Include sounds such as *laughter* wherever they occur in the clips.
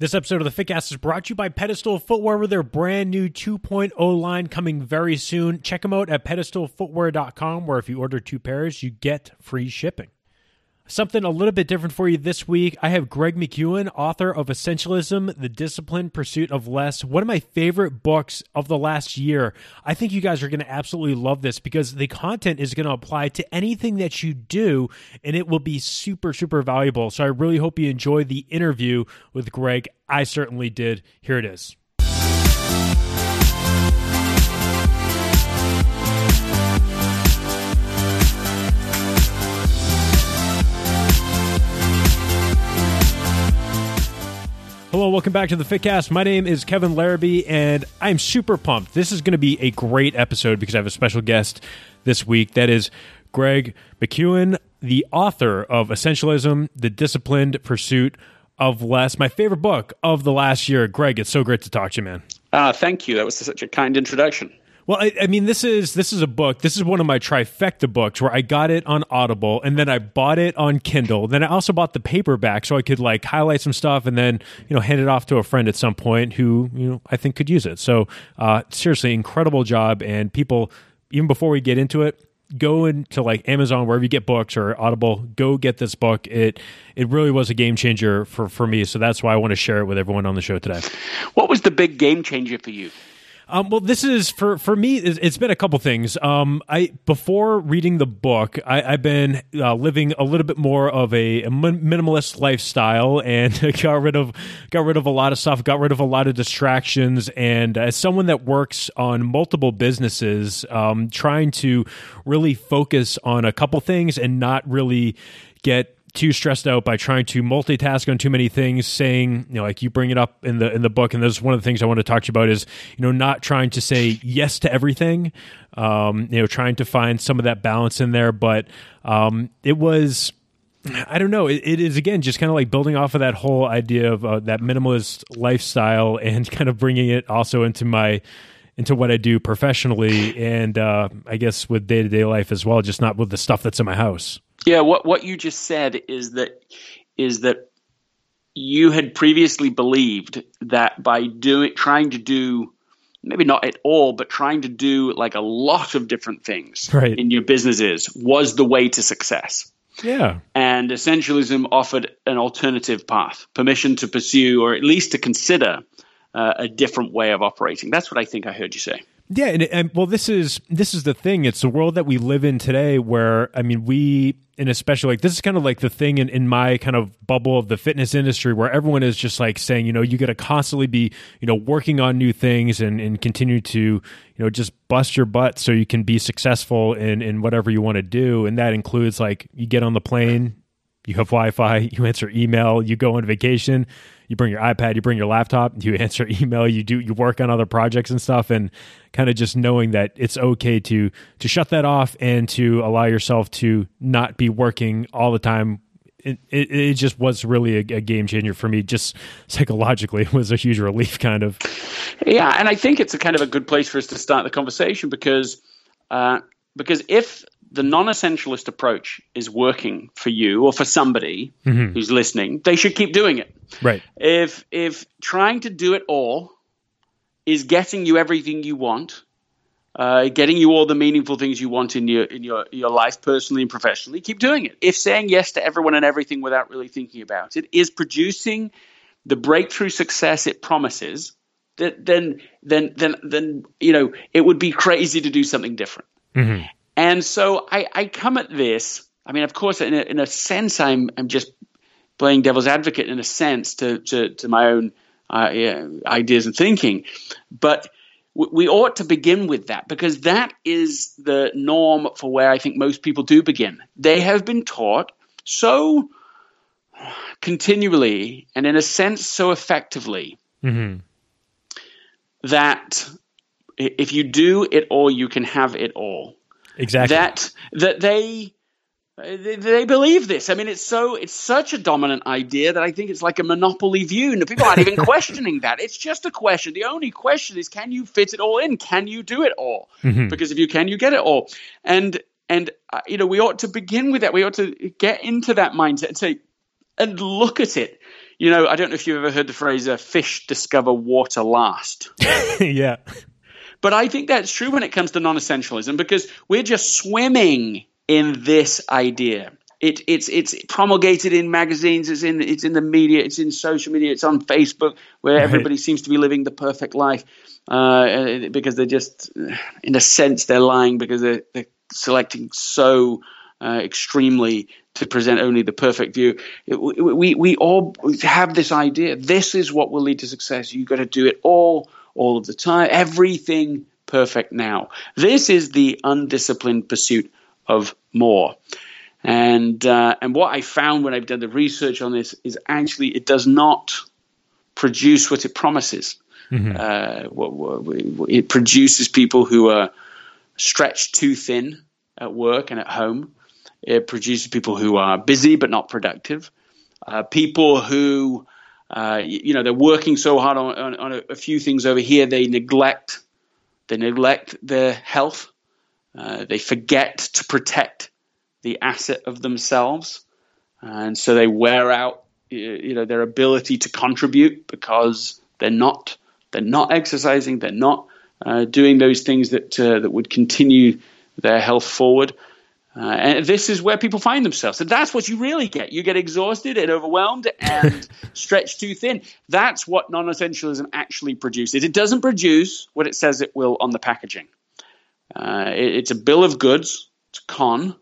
This episode of the Fitcast is brought to you by Pedestal Footwear with their brand new 2.0 line coming very soon. Check them out at pedestalfootwear.com, where if you order two pairs, you get free shipping. Something a little bit different for you this week. I have Greg McKeown, author of Essentialism, The Disciplined Pursuit of Less, one of my favorite books of the last year. I think you guys are going to absolutely love this because the content is going to apply to anything that you do and it will be super, super valuable. So I really hope you enjoy the interview with Greg. I certainly did. Here it is. Hello, welcome back to the Fitcast. My name is Kevin Larrabee, and I'm super pumped. This is going to be a great episode because I have a special guest this week. That is Greg McKeown, the author of Essentialism, The Disciplined Pursuit of Less, my favorite book of the last year. Greg, it's so great to talk to you, man. Ah, thank you. That was such a kind introduction. Well, I, I, mean, this is this is a book. This is one of my trifecta books where I got it on Audible, and then I bought it on Kindle. Then I also bought the paperback so I could like highlight some stuff, and then you know hand it off to a friend at some point who you know I think could use it. So uh, seriously, incredible job, and people even before we get into it, go into like Amazon wherever you get books or Audible, go get this book. It it really was a game changer for for me. So that's why I want to share it with everyone on the show today. What was the big game changer for you? Um, well, this is for for me. it's been a couple things. Um, I before reading the book, I, have been uh, living a little bit more of a, a, minimalist lifestyle, and *laughs* got rid of got rid of a lot of stuff, got rid of a lot of distractions. And as someone that works on multiple businesses, um, trying to really focus on a couple things and not really get too stressed out by trying to multitask on too many things saying you know like you bring it up in the in the book and this is one of the things i want to talk to you about is you know not trying to say yes to everything um you know trying to find some of that balance in there but um it was I don't know. It, it is again just kind of like building off of that whole idea of uh, that minimalist lifestyle *laughs* and kind of bringing it also into my into what I do professionally and uh, I guess with day to day life as well, just not with the stuff that's in my house. Yeah, what what you just said is that is that you had previously believed that by doing trying to do maybe not at all, but trying to do like a lot of different things right. in your businesses was the way to success. Yeah. And essentialism offered an alternative path, permission to pursue or at least to consider uh, a different way of operating. That's what I think I heard you say. Yeah, and, and, well, this is this is the thing. It's the world that we live in today, where I mean, we and especially like this is kind of like the thing in, in my kind of bubble of the fitness industry, where everyone is just like saying, you know, you got to constantly be, you know, working on new things and and continue to, you know, just bust your butt so you can be successful in in whatever you want to do, and that includes like you get on the plane, you have Wi-Fi, *laughs* you answer email, you go on vacation you bring your iPad, you bring your laptop, you *laughs* answer email, you do you work on other projects and stuff, and kind of just knowing that it's okay to to shut that off and to allow yourself to not be working all the time. It, it, it just was really a, a, game changer for me. Just psychologically, *laughs* it was a huge relief, kind of. Yeah, and I think it's a kind of a good place for us to start the conversation because uh, because if the non-essentialist approach is working for you or for somebody mm-hmm. who's listening, they should keep doing it. Right. If if trying to do it all is getting you everything you want, uh, getting you all the meaningful things you want in your in your your life, personally and professionally, keep doing it. If saying yes to everyone and everything without really thinking about it is producing the breakthrough success it promises, then then then then you know it would be crazy to do something different. Mm-hmm. And so I, I come at this. I mean, of course, in a, in a sense, I'm I'm just playing devil's advocate in a sense to to, to my own uh, yeah, ideas and thinking, but we ought to begin with that because that is the norm for where I think most people do begin. They have been taught so continually and, in a sense, so effectively mm-hmm. that if you do it all, you can have it all. Exactly. That that they they believe this. I mean, it's so it's such a dominant idea that I think it's like a monopoly view. And people aren't even *laughs* questioning that. It's just a question. The only question is, can you fit it all in? Can you do it all? Mm-hmm. Because if you can, you get it all. And and uh, you know, we ought to begin with that. We ought to get into that mindset and say, and look at it. you know, I don't know if you've ever heard the phrase uh, "fish discover water last." *laughs* yeah. But I think that's true when it comes to non-essentialism because we're just swimming in this idea. It, it's it's promulgated in magazines. It's in it's in the media. It's in social media. It's on Facebook, where right. everybody seems to be living the perfect life, uh, because they're just, in a sense, they're lying because they're, they're selecting so uh, extremely to present only the perfect view. We, we all have this idea. This is what will lead to success. You've got to do it all, all of the time, everything perfect now. This is the undisciplined pursuit of more. And uh, and what I found when I've done the research on this is actually it does not produce what it promises. Mm-hmm. Uh, what, what, it produces people who are stretched too thin at work and at home. It produces people who are busy but not productive. Uh, people who, uh, you know, they're working so hard on, on, on a, a, few things over here, they neglect they neglect their health. Uh, they forget to protect the asset of themselves, and so they wear out, you know, their ability to contribute because they're not they're not exercising, they're not uh, doing those things that uh, that would continue their health forward. Uh, and this is where people find themselves. And that's what you really get. You get exhausted and overwhelmed and *laughs* stretched too thin. That's what non essentialism actually produces. It doesn't produce what it says it will on the packaging. Uh, it, it's a bill of goods, it's a con.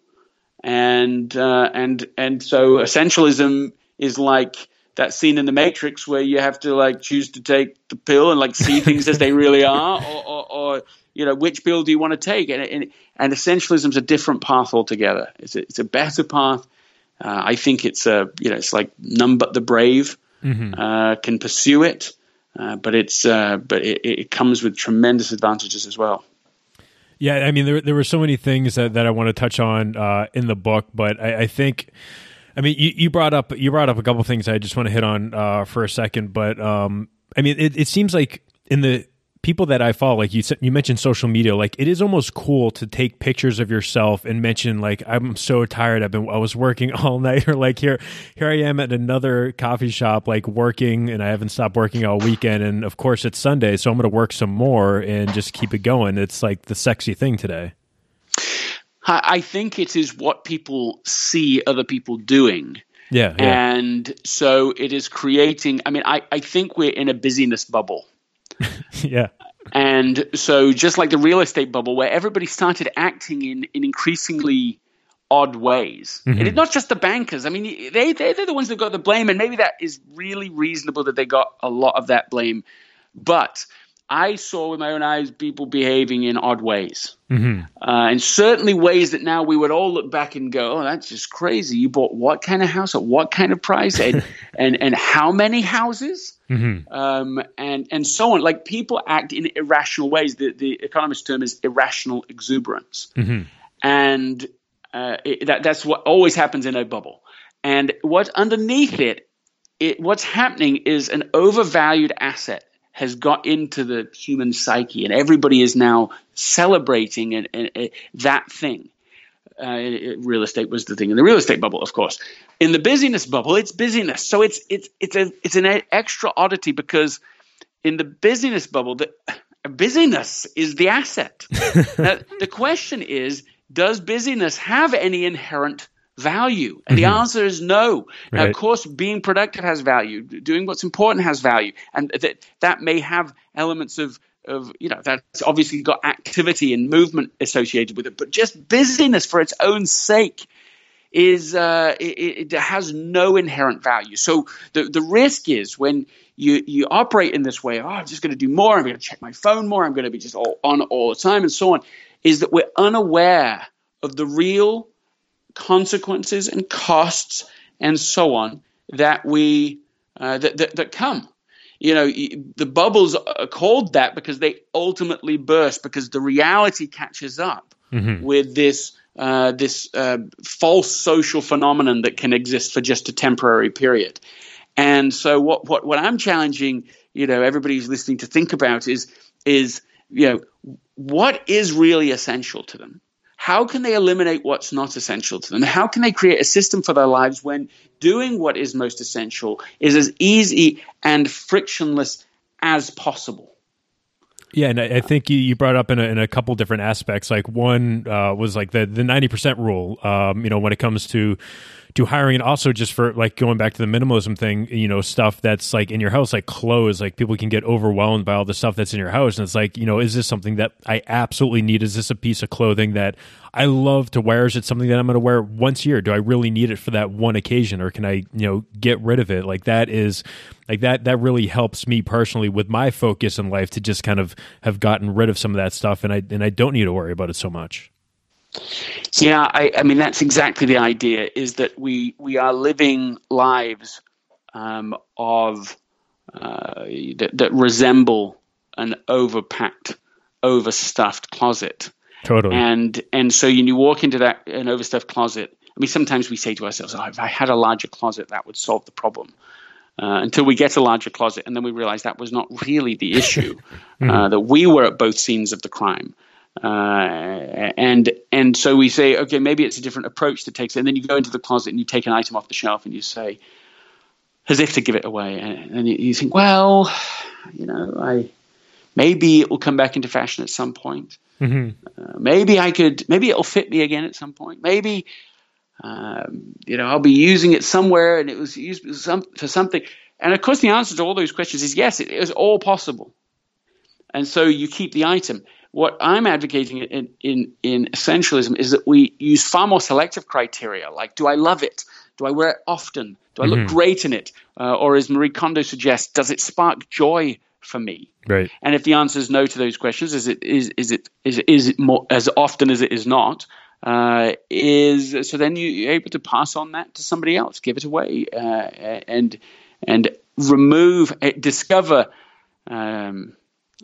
And, uh, and, and so essentialism is like that scene in the Matrix where you have to like choose to take the pill and like see things as they really are, *laughs* or, or, or you know, which bill do you want to take? And, and, and essentialism is a different path altogether. It's a, it's a better path. Uh, I think it's a, you know, it's like none but the brave mm-hmm. uh, can pursue it, uh, but it's, uh, but it, it, comes with tremendous advantages as well. Yeah, I mean, there there were so many things that, that I want to touch on uh, in the book, but I, I think. I mean, you, you, brought up you brought up a couple things I just want to hit on uh, for a second, but um, I mean, it, it seems like in the people that I follow, like you said, you mentioned social media, like it is almost cool to take pictures of yourself and mention like I'm so tired. I've been I was working *laughs* all night, or like here here I am at another coffee shop, like working, and I haven't stopped working all weekend. And of course it's Sunday, so I'm going to work some more and just keep it going. It's like the sexy thing today. I think it is what people see other people doing. Yeah, yeah. And so it is creating, I mean, I, I think we're in a busyness bubble *laughs* yeah. And so, just like the real estate bubble, where everybody started acting in, in increasingly odd ways. Mm-hmm. And it's not just the bankers. I mean, they, they, they're the ones that got the blame, and maybe that is really reasonable that they got a lot of that blame. But I saw with my own eyes people behaving in odd ways. Mm-hmm. Uh, and certainly ways that now we would all look back and go, oh, that's just crazy. You bought what kind of house at what kind of price and, *laughs* and, and how many houses? Mm-hmm. Um, and, and so on. Like people act in irrational ways. The, the economist term is irrational exuberance. Mm-hmm. And uh, it, that, that's what always happens in a bubble. And what's underneath it, it, what's happening is an overvalued asset has got into the human psyche, and everybody is now celebrating and, and, and that thing. Uh, real estate was the thing in the real estate bubble, of course. In the busyness bubble, it's busyness, so it's it's it's a it's an extra oddity because in the busyness bubble, the busyness is the asset. *laughs* now, the question is, does busyness have any inherent value? And mm-hmm. the answer is no. Right. Now, of course, being productive has value. Doing what's important has value, and that that may have elements of of you know that's obviously got activity and movement associated with it. But just busyness for its own sake is uh, it, it, has no inherent value. So the the risk is when you you operate in this way. Oh, I'm just going to do more. I'm going to check my phone more. I'm going to be just all, on all the time and so on. Is that we're unaware of the real consequences and costs and so on that we uh, that, that, that come. You know, the bubbles are called that because they ultimately burst because the reality catches up mm-hmm. with this uh, this uh, false social phenomenon that can exist for just a temporary period. And so, what what what I'm challenging, you know, everybody who's listening to think about is is you know what is really essential to them how can they eliminate what's not essential to them? How can they create a system for their lives when doing what is most essential is as easy and frictionless as possible? Yeah, and I, think you, brought up in a, in a couple different aspects. Like one uh, was like the the ninety percent rule. Um, you know, when it comes to to hiring and also just for like going back to the minimalism thing you know stuff that's like in your house like clothes like people can get overwhelmed by all the stuff that's in your house and it's like you know is this something that i absolutely need? Is this a piece of clothing that i love to wear? Is it something that i'm going to wear once a year? Do i really need it for that one occasion or can i you know get rid of it? Like that is like that that really helps me personally with my focus in life to just kind of have gotten rid of some of that stuff and i and i don't need to worry about it so much yeah, I, I, mean that's exactly the idea. Is that we we are living lives um, of uh, that, that, resemble an overpacked, overstuffed closet. Totally. And and so you, you walk into that an overstuffed closet. I mean, sometimes we say to ourselves, oh, "If I had a larger closet, that would solve the problem." Uh, until we get a larger closet, and then we realize that was not really the issue. *laughs* mm-hmm. uh, that we were at both scenes of the crime. Uh, and and so we say, okay, maybe it's a different approach that takes. it. And then you go into the closet and you take an item off the shelf and you say, as if to give it away, and, and you think, well, you know, I maybe it will come back into fashion at some point. Mm-hmm. Uh, maybe I could, maybe it'll fit me again at some point. Maybe, um, you know, I'll be using it somewhere, and it was used for, some, for something. And of course, the answer to all those questions is yes, it is all possible. And so you keep the item what I'm advocating in, in, in essentialism is that we use far more selective criteria, like do I love it? Do I wear it often? Do I mm-hmm. look great in it? Uh, or as Marie Kondo suggests, does it spark joy for me? Right. And if the answer is no to those questions, is it is is it is it, is it more as often as it is not? Uh, is so then you, are able to pass on that to somebody else, give it away, uh, and and remove, uh, discover. Um,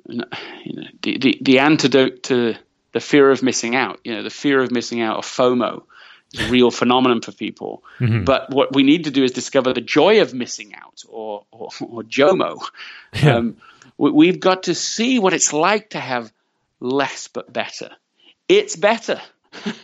you know, the, the, the antidote to the fear of missing out, you know, the fear of missing out of FOMO is a real *laughs* phenomenon for people. Mm-hmm. But what we need to do is discover the joy of missing out or, or, or JOMO. Yeah. Um, we, have got to see what it's like to have less but better. It's better. *laughs* it,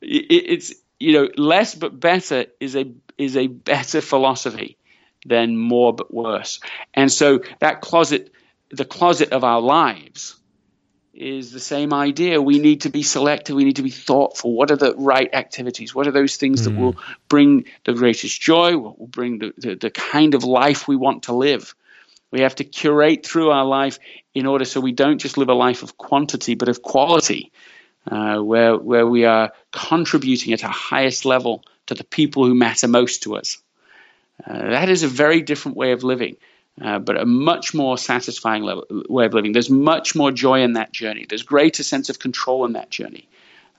it's, you know, less but better is a, is a better philosophy than more but worse. And so that closet the closet of our lives is the same idea. We need to be selective. We need to be thoughtful. What are the right activities? What are those things mm. that will bring the greatest joy? What will bring the, the, the, kind of life we want to live? We have to curate through our life in order so we don't just live a life of quantity, but of quality, uh, where, where we are contributing at a highest level to the people who matter most to us. Uh, that is a very different way of living. Uh, but a much more satisfying level, way of living. There's much more joy in that journey. There's greater sense of control in that journey,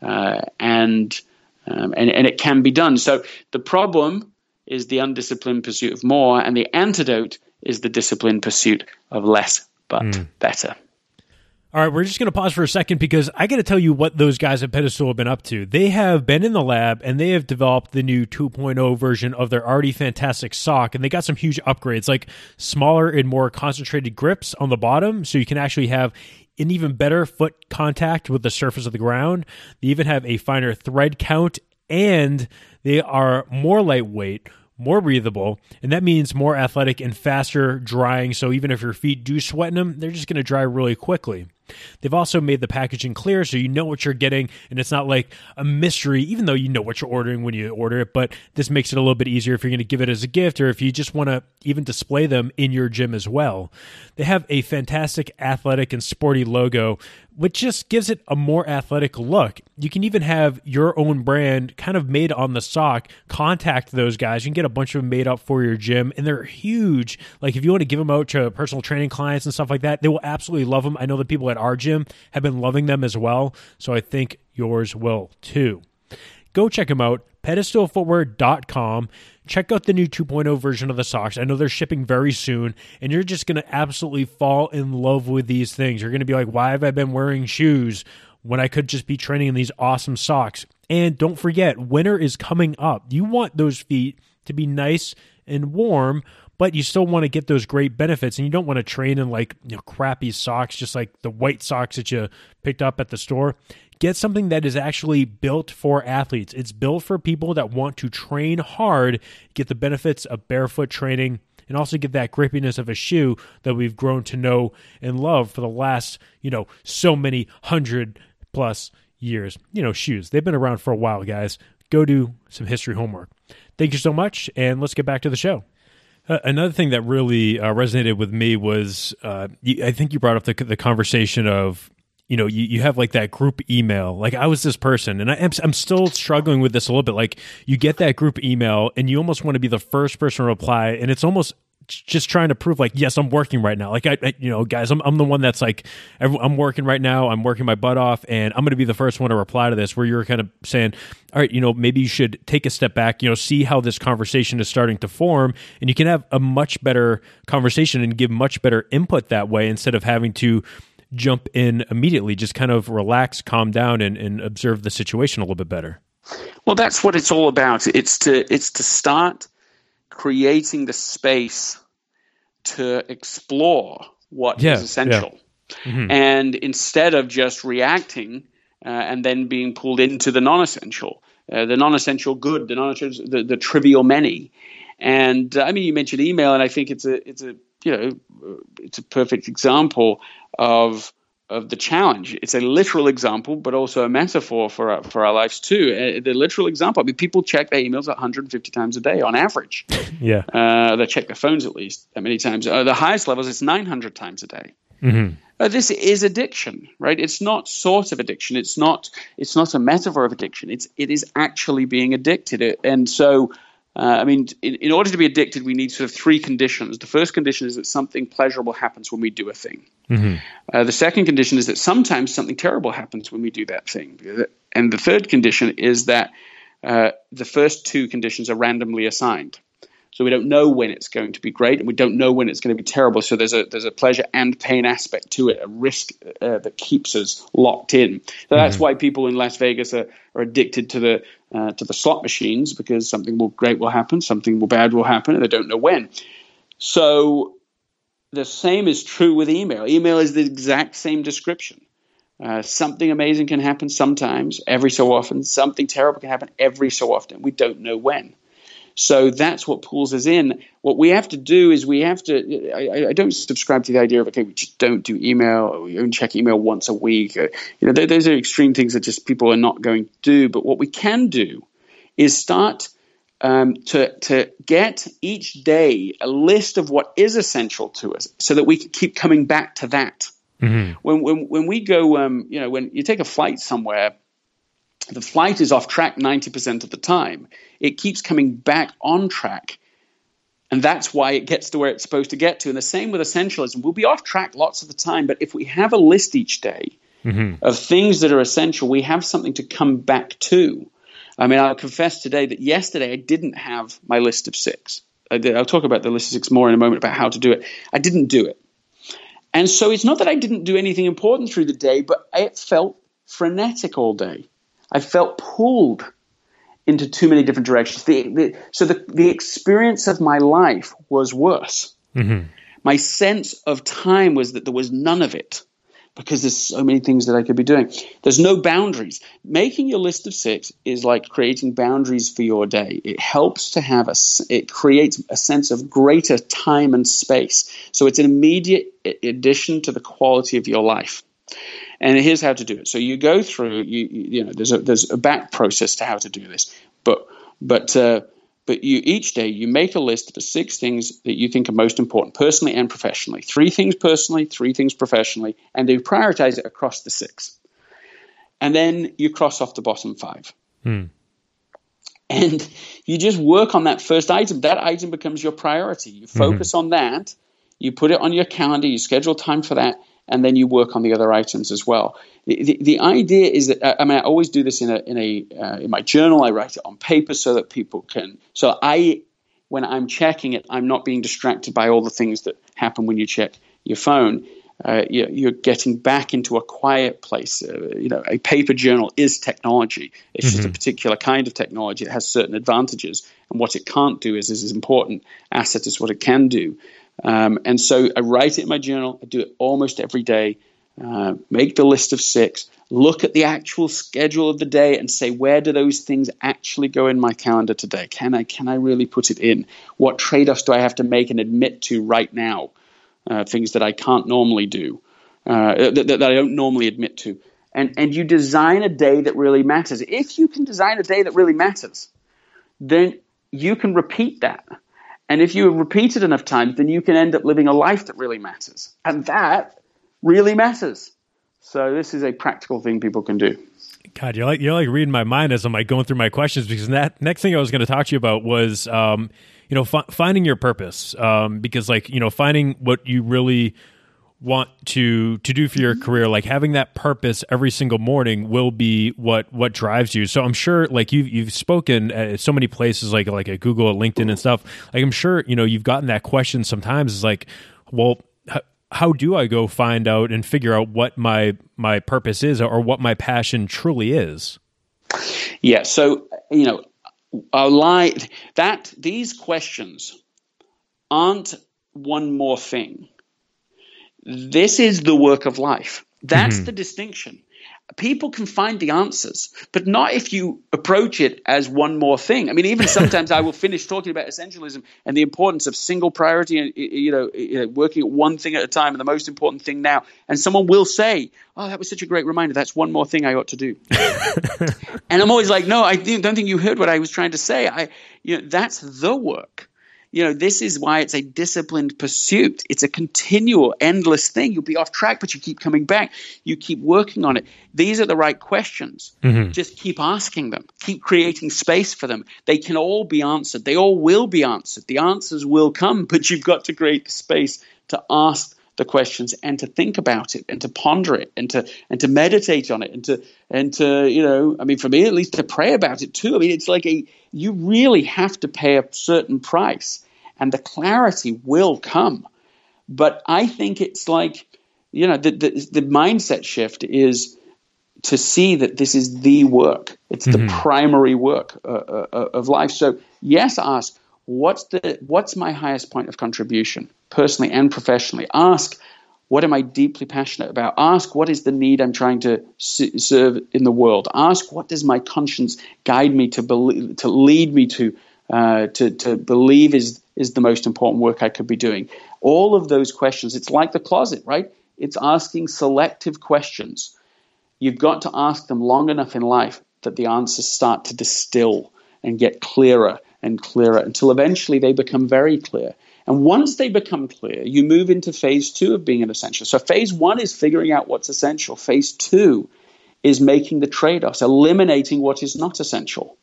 uh, and, um, and and it can be done. So the problem is the undisciplined pursuit of more, and the antidote is the disciplined pursuit of less but mm. better. All right, we're just going to pause for a second because I got to tell you what those guys at Pedestal have been up to. They have been in the lab and they have developed the new 2.0 version of their already fantastic sock, and they got some huge upgrades like smaller and more concentrated grips on the bottom, so you can actually have an even better foot contact with the surface of the ground. They even have a finer thread count, and they are more lightweight more breathable, and that means more athletic and faster drying. So even if your feet do sweat in them, they're just going to dry really quickly. They've also made the packaging clear so you know what you're getting and it's not like a mystery, even though you know what you're ordering when you order it. But this makes it a little bit easier if you're going to give it as a gift or if you just want to even display them in your gym as well. They have a fantastic athletic and sporty logo, which just gives it a more athletic look. You can even have your own brand kind of made on the sock. Contact those guys. You can get a bunch of them made up for your gym, and they're huge. Like if you want to give them out to personal training clients and stuff like that, they will absolutely love them. I know the people at our gym have been loving them as well. So I think yours will too. Go check them out, pedestalfootwear.com. Check out the new 2.0 version of the socks. I know they're shipping very soon, and you're just going to absolutely fall in love with these things. You're going to be like, why have I been wearing shoes when I could just be training in these awesome socks? And don't forget, winter is coming up. You want those feet to be nice and warm but you still want to get those great benefits and you don't want to train in like you know crappy socks just like the white socks that you picked up at the store. Get something that is actually built for athletes. It's built for people that want to train hard get the benefits of barefoot training and also get that grippiness of a shoe that we've grown to know and love for the last you know so many hundred plus years. You know shoes they've been around for a while guys. Go do some history homework. Thank you so much and let's get back to the show uh, another thing that really uh, resonated with me was uh, I think you brought up the, the conversation of you know you, you have like that group email. Like i was this person and I, am I'm still struggling with this a little bit. Like you get that group email and you almost want to be the first person to reply and it's almost just trying to prove like yes i'm working right now. Like i, I you know guys I'm, I'm the one that's like i'm working right now. I'm working my butt off and i'm going to be the first one to reply to this where you're kind of saying all right you know maybe you should take a step back you know see how this conversation is starting to form and you can have a much better conversation and give much better input that way instead of having to jump in immediately. Just kind of relax calm down and, and observe the situation a little bit better. Well that's what it's all about. It's to it's to start creating the space to explore what yeah, is essential. Yeah. Mm-hmm. And instead of just reacting uh, and then being pulled into the non essential, uh, the non essential good, the non the, the trivial many. And uh, I mean, you mentioned email, and I think it's a, it's a, you know, it's a perfect example of of the challenge. It's a literal example, but also a metaphor for our, for our lives too. Uh, the literal example. I mean, people check their emails 150 times a day on average. *laughs* yeah, uh, they check their phones at least that many times. Uh, the highest levels it's 900 times a day. Mm-hmm. Uh, this is addiction, right? It's not sort of addiction. It's not. It's not a metaphor of addiction. It's. It is actually being addicted. And so uh, I mean, in, in, order to be addicted, we need sort of three conditions. The first condition is that something pleasurable happens when we do a thing. Mm-hmm. Uh, the second condition is that sometimes something terrible happens when we do that thing. And the third condition is that uh, the first two conditions are randomly assigned. So we don't know when it's going to be great, and we don't know when it's going to be terrible. So there's a there's a pleasure and pain aspect to it, a risk uh, that keeps us locked in. So that's mm-hmm. why people in Las Vegas are, are addicted to the uh, to the slot machines because something will, great will happen, something will bad will happen, and they don't know when. So the same is true with email. Email is the exact same description. Uh, something amazing can happen sometimes, every so often. Something terrible can happen every so often. We don't know when. So that's what pulls us in. What we have to do is we have to. I, I don't subscribe to the idea of okay, we just don't do email. Or we only check email once a week. Or, you know, those are extreme things that just people are not going to do. But what we can do is start um, to to get each day a list of what is essential to us, so that we can keep coming back to that. Mm-hmm. When, when when we go, um, you know, when you take a flight somewhere the flight is off track 90% of the time. It keeps coming back on track. And that's why it gets to where it's supposed to get to. And the same with essentialism. We'll be off track lots of the time, but if we have a list each day mm-hmm. of things that are essential, we have something to come back to. I mean, I'll confess today that yesterday I didn't have my list of six. I will talk about the list of six more in a moment about how to do it. I didn't do it. And so it's not that I didn't do anything important through the day, but it felt frenetic all day. I felt pulled into too many different directions. The, the, so the, the experience of my life was worse. Mm-hmm. My sense of time was that there was none of it because there's so many things that I could be doing. There's no boundaries. Making your list of six is like creating boundaries for your day. It helps to have a, it creates a sense of greater time and space. So it's an immediate addition to the quality of your life. And here's how to do it. So you go through, you, you know, there's a, there's a back process to how to do this, but but uh, but you each day you make a list of the six things that you think are most important, personally and professionally. Three things personally, three things professionally, and you prioritize it across the six. And then you cross off the bottom five. Hmm. And you just work on that first item. That item becomes your priority. You focus mm-hmm. on that. You put it on your calendar. You schedule time for that, and then you work on the other items as well. The, the, the idea is that I mean I always do this in a in a uh, in my journal. I write it on paper so that people can. So I when I'm checking it, I'm not being distracted by all the things that happen when you check your phone. uh, you're, getting back into a quiet place. Uh, you know, a paper journal is technology. It's mm-hmm. just a mm-hmm. particular kind of technology. It has certain advantages, and what it can't do is, is as important asset as what it can do. Um, and so I write it in my journal. I do it almost every day. Uh, make the list of six. Look at the actual schedule of the day and say where do those things actually go in my calendar today? Can I can I really put it in? What trade offs do I have to make and admit to right now? Uh, things that I can't normally do, uh, that, that I don't normally admit to. And, and you design a day that really matters. If you can design a day that really matters, then you can repeat that. And if you repeat it enough times, then you can end up living a life that really matters. And that really matters. So this is a practical thing people can do. God, you're like you're like reading my mind as I'm like going through my questions because that next thing I was going to talk to you about was um, you know fi- finding your purpose um, because like you know finding what you really want to to do for your mm-hmm. career like having that purpose every single morning will be what what drives you. So i'm sure like you you've spoken at so many places like like at google at linkedin and stuff. Like i'm sure you know you've gotten that question sometimes is like well how, how do i go find out and figure out what my my purpose is or what my passion truly is? Yeah so you know a lie that these questions aren't one more thing. This is the work of life. That's mm-hmm. the distinction people can find the answers, but not if you approach it as one more thing. I mean, even sometimes I will *laughs* finish talking about essentialism and the importance of single priority and you know, working at one thing at a time and the most important thing now. And someone will say, "Oh, that was such a great reminder. That's one more thing I ought to do." *laughs* and I'm always like, "No, I don't think you heard what I was trying to say. I, you know, that's the work." You know, this is why it's a disciplined pursuit. It's a continual, endless thing. You'll be off track, but you keep coming back. You keep working on it. These are the right questions. Mm-hmm. Just keep asking them. Keep creating space for them. They can all be answered. They all will be answered. The answers will come, but you've got to create the space to ask the questions and to think about it and to ponder it and to and to meditate on it and to and to you know I mean for me at least to pray about it too. I mean it's like a you really have to pay a certain price and the clarity will come. But I think it's like you know the the, the mindset shift is to see that this is the work. It's mm-hmm. the primary work uh, uh, of life. So yes, ask what's the what's my highest point of contribution personally and professionally ask what am i deeply passionate about ask what is the need i'm trying to serve in the world ask what does my conscience guide me to believe to lead me to uh, to, to believe is is the most important work i could be doing all of those questions it's like the closet right it's asking selective questions you've got to ask them long enough in life that the answers start to distill and get clearer and clearer until eventually they become very clear. And once they become clear, you move into phase two of being an essential. So phase one is figuring out what's essential. Phase two is making the trade offs, eliminating what is not essential,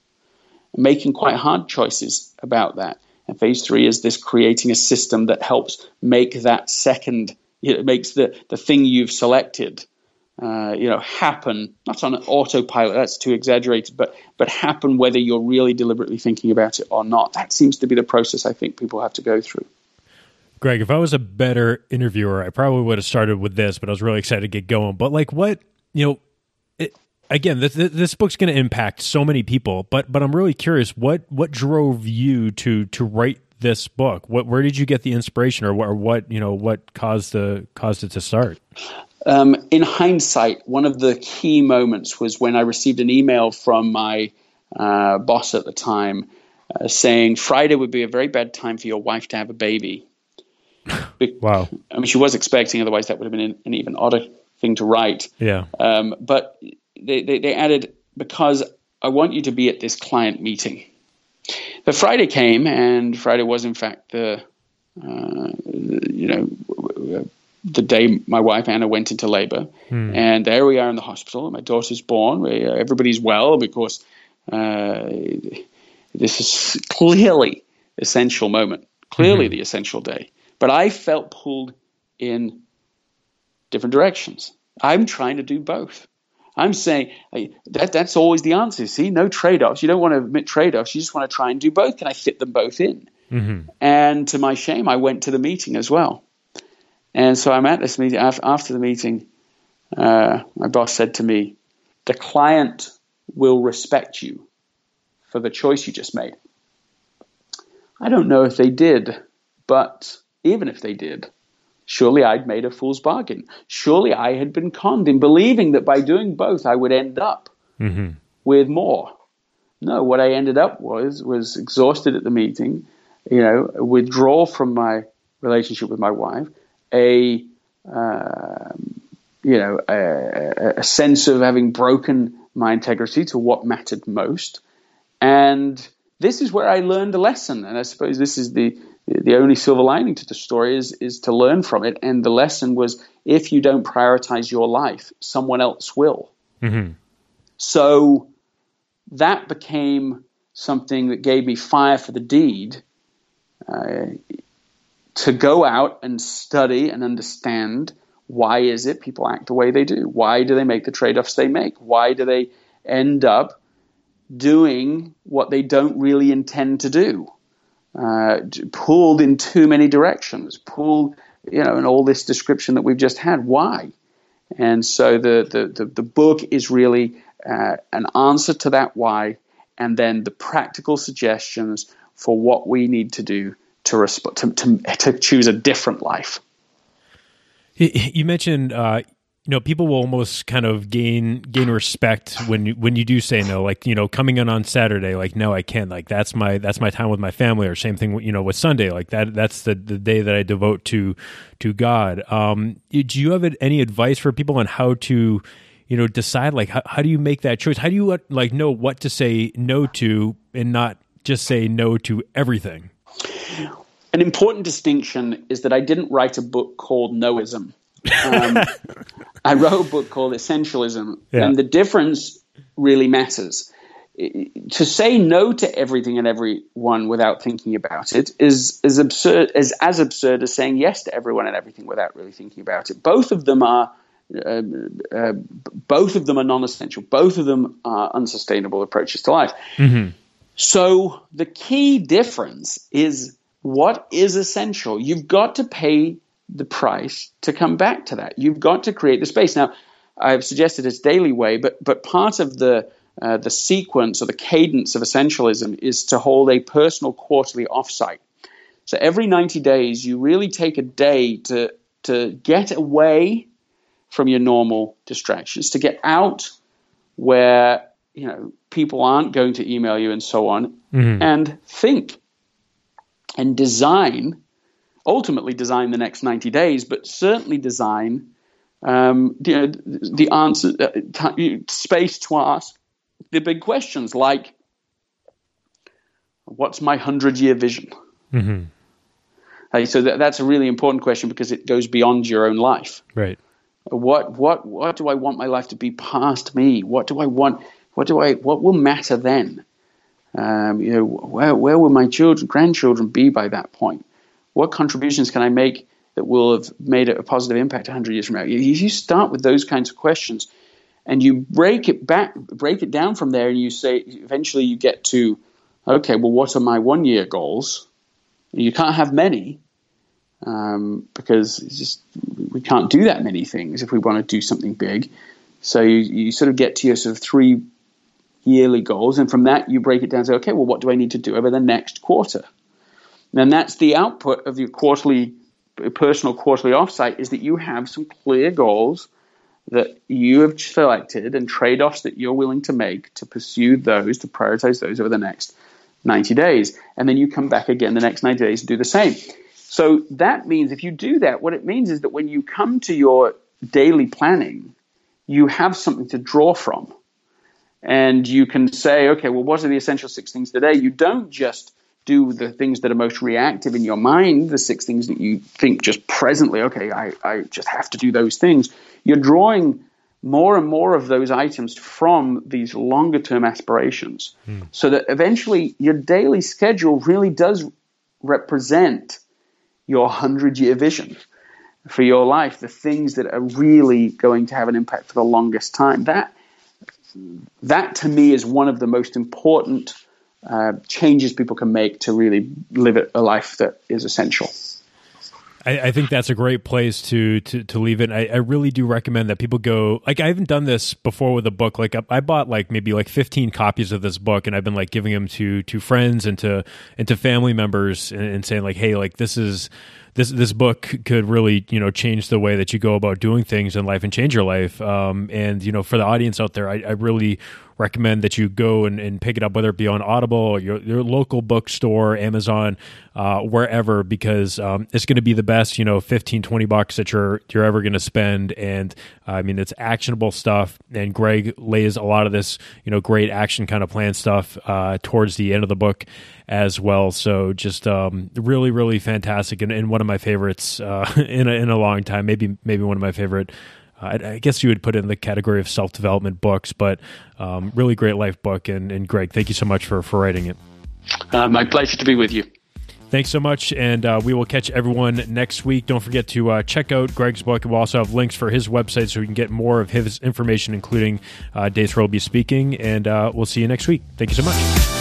making quite hard choices about that. And phase three is this creating a system that helps make that second, it makes the, the thing you've selected uh, you know, happen, not on autopilot, that's too exaggerated, but, but happen whether you're really deliberately thinking about it or not. That seems to be the process I think people have to go through. Greg, if I was a better interviewer, I probably would have started with this, but I was really excited to get going. But like what, you know, it, again, this, this book's going to impact so many people, but, but I'm really curious, what, what drove you to, to write this book? What, where did you get the inspiration or what, or what, you know, what caused the, caused it to start? Um, in hindsight, one of the key moments was when I received an email from my uh, boss at the time uh, saying Friday would be a very bad time for your wife to have a baby. *laughs* wow. I mean, she was expecting, otherwise, that would have been an, even odder thing to write. Yeah. Um, but they, they, they added, because I want you to be at this client meeting. The Friday came, and Friday was, in fact, the, uh, you know, the day my wife Anna went into labor, hmm. and there we are in the hospital. My daughter's born. We, uh, everybody's well because uh, this is clearly essential moment, clearly mm-hmm. the essential day. But I felt pulled in different directions. I'm trying to do both. I'm saying that that's always the answer. See, no trade offs. You don't want to admit trade offs. You just want to try and do both. Can I fit them both in? Mm-hmm. And to my shame, I went to the meeting as well. And so I'm at this meeting. After the meeting, uh, my boss said to me, The client will respect you for the choice you just made. I don't know if they did, but even if they did, surely I'd made a fool's bargain. Surely I had been conned in believing that by doing both I would end up mm-hmm. with more. No, what I ended up was was exhausted at the meeting, you know, withdrawal from my relationship with my wife, a um, you know a, a sense of having broken my integrity to what mattered most, and this is where I learned a lesson, and I suppose this is the the only silver lining to the story is is to learn from it. And the lesson was if you don't prioritize your life, someone else will. Mm-hmm. So that became something that gave me fire for the deed uh, to go out and study and understand why is it people act the way they do why do they make the trade-offs they make why do they end up doing what they don't really intend to do uh, pulled in too many directions pulled you know in all this description that we've just had why and so the the, the, the book is really uh, an answer to that why, and then the practical suggestions for what we need to do to, resp- to, to, to choose a different life. You mentioned, uh, you know, people will almost kind of gain gain respect when you when you do say no. Like, you know, coming in on Saturday, like, no, I can't. Like, that's my that's my time with my family. Or same thing, you know, with Sunday. Like that that's the the day that I devote to to God. Um, do you have any advice for people on how to you know decide like how, how do you make that choice how do you like know what to say no to and not just say no to everything an important distinction is that i didn't write a book called noism um, *laughs* i wrote a book called essentialism yeah. and the difference really matters to say no to everything and everyone without thinking about it is as absurd as as absurd as saying yes to everyone and everything without really thinking about it. Both of them are uh, uh, both of them are non-essential. Both of them are unsustainable approaches to life. Mm-hmm. So the key difference is what is essential. You've got to pay the price to come back to that. You've got to create the space. Now, I've suggested it's daily way, but but part of the uh, the sequence or the cadence of essentialism is to hold a personal quarterly offsite. So every 90 days, you really take a day to to get away from your normal distractions, to get out where you know people aren't going to email you and so on, mm-hmm. and think and design. Ultimately, design the next ninety days, but certainly design um, you know, the answer uh, t- space to ask the big questions like, "What's my hundred-year vision?" Mm-hmm. Uh, so that, that's a really important question because it goes beyond your own life. Right. What what what do I want my life to be past me? What do I want? What do I? What will matter then? Um, you know, where where will my children, grandchildren be by that point? What contributions can I make that will have made a positive impact 100 years from now? If you start with those kinds of questions, and you break it back, break it down from there, and you say, eventually you get to, okay, well, what are my one year goals? You can't have many, um, because just we can't do that many things if we want to do something big. So you, you sort of get to your sort of three yearly goals, and from that you break it down. And say, okay, well, what do I need to do over the next quarter? And that's the output of your quarterly, personal quarterly offsite is that you have some clear goals that you have selected and trade-offs that you're willing to make to pursue those, to prioritize those over the next 90 days. And then you come back again the next 90 days and do the same. So that means if you do that, what it means is that when you come to your daily planning, you have something to draw from. And you can say, okay, well, what are the essential six things today? You don't just do the things that are most reactive in your mind, the six things that you think just presently, okay, I, I just have to do those things. You're drawing more and more of those items from these longer term aspirations hmm. so that eventually your daily schedule really does represent your 100 year vision for your life, the things that are really going to have an impact for the longest time. That, that to me is one of the most important uh, changes people can make to really live a life that is essential. I, I, think that's a great place to to, to leave it. I, I, really do recommend that people go. Like I haven't done this before with a book. Like I, I, bought like maybe like fifteen copies of this book, and I've been like giving them to to friends and to and to family members, and, and saying like, hey, like this is this this book could really you know change the way that you go about doing things in life and change your life. Um, and you know, for the audience out there, I, I really recommend that you go and, and pick it up, whether it be on Audible or your, your local bookstore, Amazon, uh, wherever, because um, it's going to be the best, you know, 15, 20 bucks that you're, you're ever going to spend. And uh, I mean, it's actionable stuff. And Greg lays a lot of this, you know, great action kind of plan stuff uh, towards the end of the book as well. So just um, really, really fantastic and, and, one of my favorites uh, *laughs* in, a, in a long time. Maybe, maybe one of my favorite I, I, guess you would put it in the category of self development books, but um, really great life book. And, and, Greg, thank you so much for, for writing it. Uh, my pleasure to be with you. Thanks so much, and uh, we will catch everyone next week. Don't forget to uh, check out Greg's book. We'll also have links for his website so you can get more of his information, including uh, dates where he'll be speaking. And uh, we'll see you next week. Thank you so much.